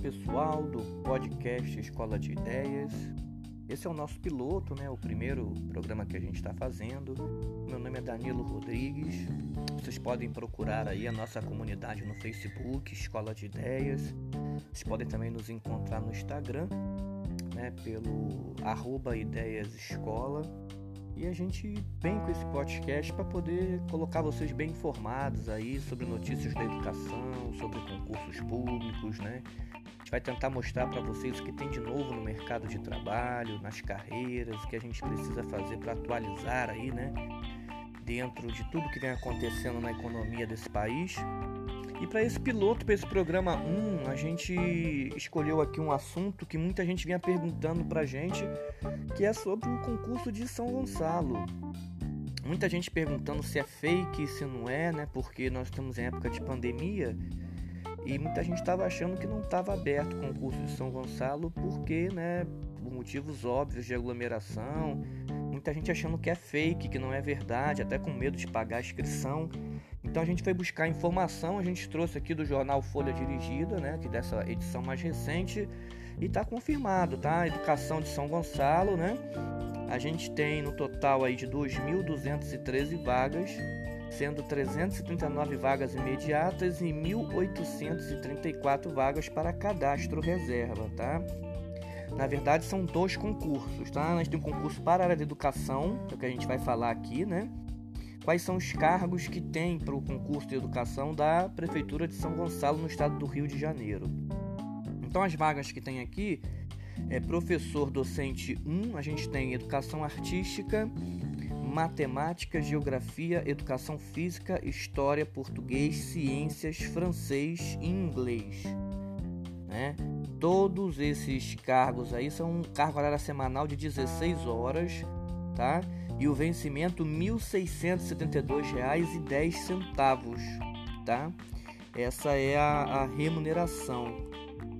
Pessoal do podcast Escola de Ideias. Esse é o nosso piloto, né? O primeiro programa que a gente está fazendo. Meu nome é Danilo Rodrigues. Vocês podem procurar aí a nossa comunidade no Facebook, Escola de Ideias. Vocês podem também nos encontrar no Instagram, né? Pelo arroba Ideias Escola. E a gente vem com esse podcast para poder colocar vocês bem informados aí sobre notícias da educação, sobre concursos públicos, né? A gente vai tentar mostrar para vocês o que tem de novo no mercado de trabalho, nas carreiras, o que a gente precisa fazer para atualizar aí, né? Dentro de tudo que vem acontecendo na economia desse país e para esse piloto, para esse programa 1, a gente escolheu aqui um assunto que muita gente vinha perguntando para gente, que é sobre o concurso de São Gonçalo. Muita gente perguntando se é fake, se não é, né? Porque nós estamos em época de pandemia e muita gente estava achando que não estava aberto o concurso de São Gonçalo porque, né, por motivos óbvios de aglomeração, muita gente achando que é fake, que não é verdade, até com medo de pagar a inscrição. Então a gente foi buscar informação, a gente trouxe aqui do jornal Folha Dirigida, né, que dessa edição mais recente, e está confirmado, tá? Educação de São Gonçalo, né? A gente tem no total aí de 2.213 vagas, sendo 339 vagas imediatas e 1.834 vagas para cadastro reserva, tá? Na verdade, são dois concursos, tá? A gente tem um concurso para a área de educação, que é o que a gente vai falar aqui, né? Quais são os cargos que tem para o concurso de educação da Prefeitura de São Gonçalo, no estado do Rio de Janeiro? Então, as vagas que tem aqui é professor docente 1, a gente tem educação artística, matemática, geografia, educação física, história, português, ciências, francês e inglês. Né? Todos esses cargos aí são um cargo horário semanal de 16 horas, tá? E o vencimento R$ 1.672,10, tá? Essa é a, a remuneração.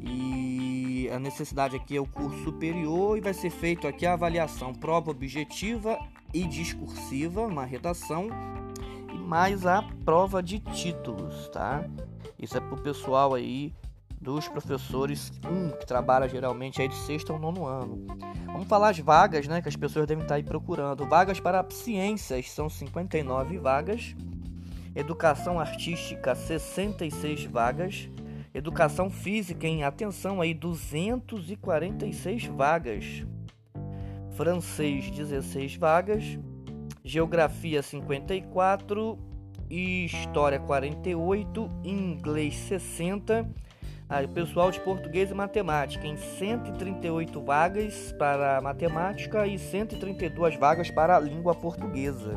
E a necessidade aqui é o curso superior e vai ser feito aqui a avaliação prova objetiva e discursiva, uma redação, e mais a prova de títulos, tá? Isso é pro pessoal aí dos professores um, que trabalha geralmente aí de sexto ao nono ano. Vamos falar as vagas, né, que as pessoas devem estar aí procurando. Vagas para ciências são 59 vagas. Educação artística 66 vagas. Educação física em atenção aí 246 vagas. Francês 16 vagas. Geografia 54 e História 48, Inglês 60 ah, pessoal de português e matemática em 138 vagas para matemática e 132 vagas para a língua portuguesa.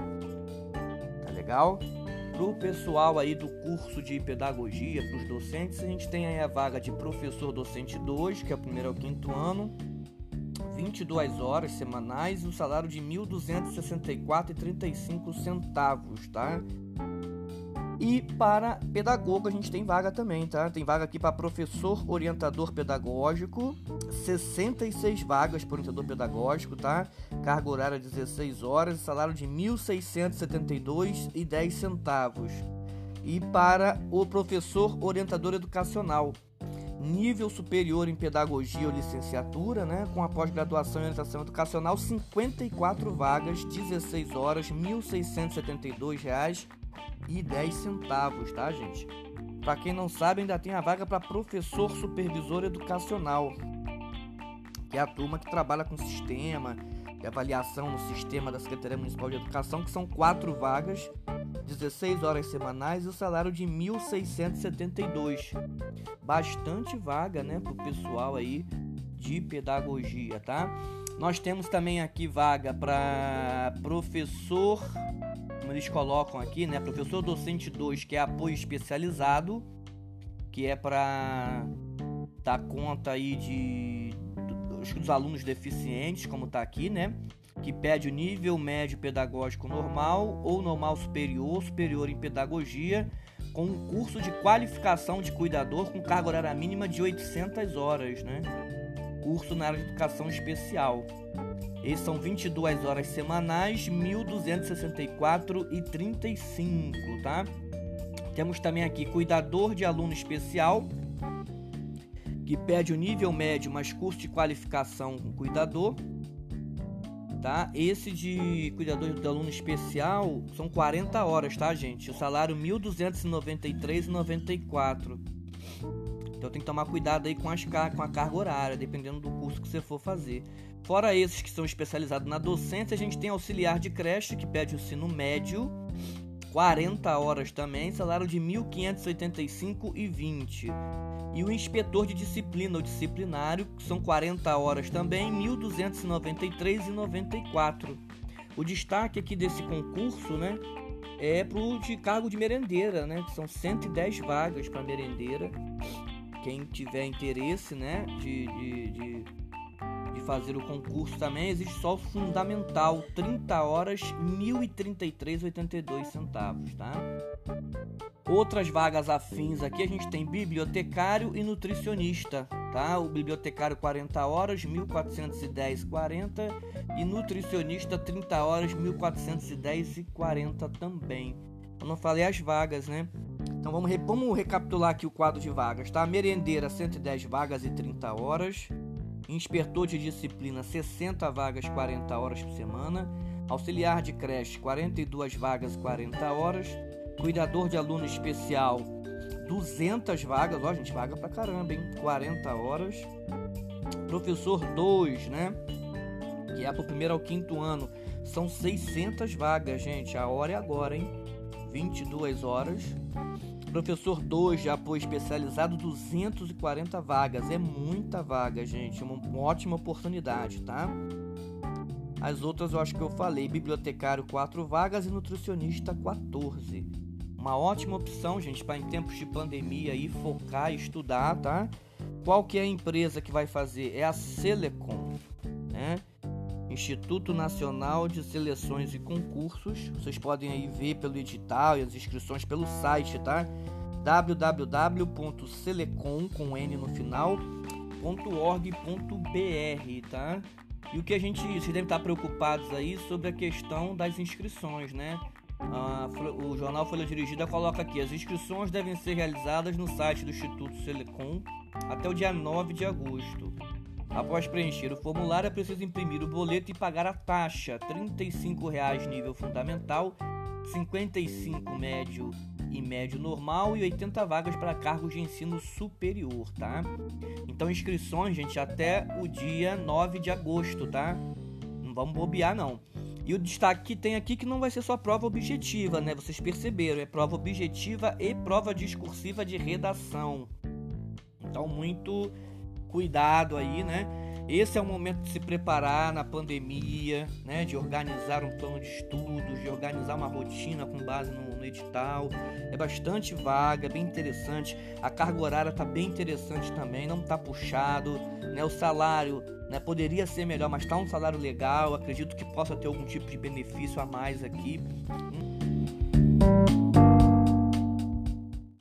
Tá legal? Para o pessoal aí do curso de pedagogia, para os docentes, a gente tem a vaga de professor docente 2, que é o primeiro ao quinto ano, 22 horas semanais e um salário de R$ 1.264,35, tá? E para pedagogo a gente tem vaga também, tá? Tem vaga aqui para professor orientador pedagógico, 66 vagas para orientador pedagógico, tá? Carga horária 16 horas, salário de 1.672 e 10 centavos. E para o professor orientador educacional, nível superior em pedagogia ou licenciatura, né, com a pós-graduação em orientação educacional, 54 vagas, 16 horas, R$ 1.672 1,10, tá, gente? Para quem não sabe, ainda tem a vaga para professor supervisor educacional, que é a turma que trabalha com sistema de avaliação no sistema da Secretaria Municipal de Educação, que são quatro vagas, 16 horas semanais e o salário de 1.672. Bastante vaga, né, pro pessoal aí de pedagogia, tá? Nós temos também aqui vaga para professor como eles colocam aqui, né? Professor docente 2, que é apoio especializado, que é para dar conta aí de dos, alunos deficientes, como está aqui, né? Que pede o nível médio pedagógico normal ou normal superior, superior em pedagogia, com um curso de qualificação de cuidador com carga horária mínima de 800 horas, né? Curso na área de educação especial. Esses são 22 horas semanais, 1.264,35, tá? Temos também aqui cuidador de aluno especial, que pede o nível médio mais curso de qualificação com cuidador. Tá? Esse de cuidador do aluno especial são 40 horas, tá, gente? O salário R$ 1.293,94. Então tem que tomar cuidado aí com, as, com a carga horária, dependendo do curso que você for fazer. Fora esses que são especializados na docência, a gente tem auxiliar de creche, que pede o ensino médio, 40 horas também, salário de R$ 1.585,20. E o inspetor de disciplina ou disciplinário, que são 40 horas também, R$ 1.293,94. O destaque aqui desse concurso, né, é pro de cargo de merendeira, né, são 110 vagas para merendeira quem tiver interesse, né, de, de, de, de, fazer o concurso também, existe só o fundamental, 30 horas, R$ 1.033,82 centavos, tá? Outras vagas afins aqui a gente tem bibliotecário e nutricionista, tá? O bibliotecário 40 horas, 1410,40 e nutricionista 30 horas, 1410,40 também. Eu não falei as vagas, né? Então vamos, vamos recapitular aqui o quadro de vagas, tá? Merendeira 110 vagas e 30 horas. Inspetor de disciplina 60 vagas 40 horas por semana. Auxiliar de creche 42 vagas e 40 horas. Cuidador de aluno especial 200 vagas, ó, gente, vaga pra caramba, hein? 40 horas. Professor 2, né? Que é pro primeiro ao quinto ano, são 600 vagas, gente. A hora é agora, hein? 22 horas. Professor 2 de apoio especializado, 240 vagas. É muita vaga, gente. Uma, uma ótima oportunidade, tá? As outras eu acho que eu falei. Bibliotecário, 4 vagas e nutricionista, 14. Uma ótima opção, gente, para em tempos de pandemia aí focar e estudar, tá? Qual que é a empresa que vai fazer? É a Selecom? Instituto Nacional de Seleções e Concursos. Vocês podem aí ver pelo edital e as inscrições pelo site, tá? www.selecom com n no final.org.br, tá? E o que a gente, vocês devem estar preocupados aí sobre a questão das inscrições, né? Ah, o jornal Folha Dirigida coloca aqui: as inscrições devem ser realizadas no site do Instituto Selecom até o dia 9 de agosto. Após preencher o formulário, é preciso imprimir o boleto e pagar a taxa: R$ 35,00 nível fundamental, R$ 55 médio e médio normal e 80 vagas para cargos de ensino superior, tá? Então inscrições, gente, até o dia 9 de agosto, tá? Não vamos bobear não. E o destaque que tem aqui que não vai ser só prova objetiva, né? Vocês perceberam, é prova objetiva e prova discursiva de redação. Então muito cuidado aí, né? Esse é o momento de se preparar na pandemia, né? De organizar um plano de estudos, de organizar uma rotina com base no, no edital. É bastante vaga, bem interessante. A carga horária tá bem interessante também, não tá puxado, né? O salário, né? Poderia ser melhor, mas tá um salário legal. Acredito que possa ter algum tipo de benefício a mais aqui. Hum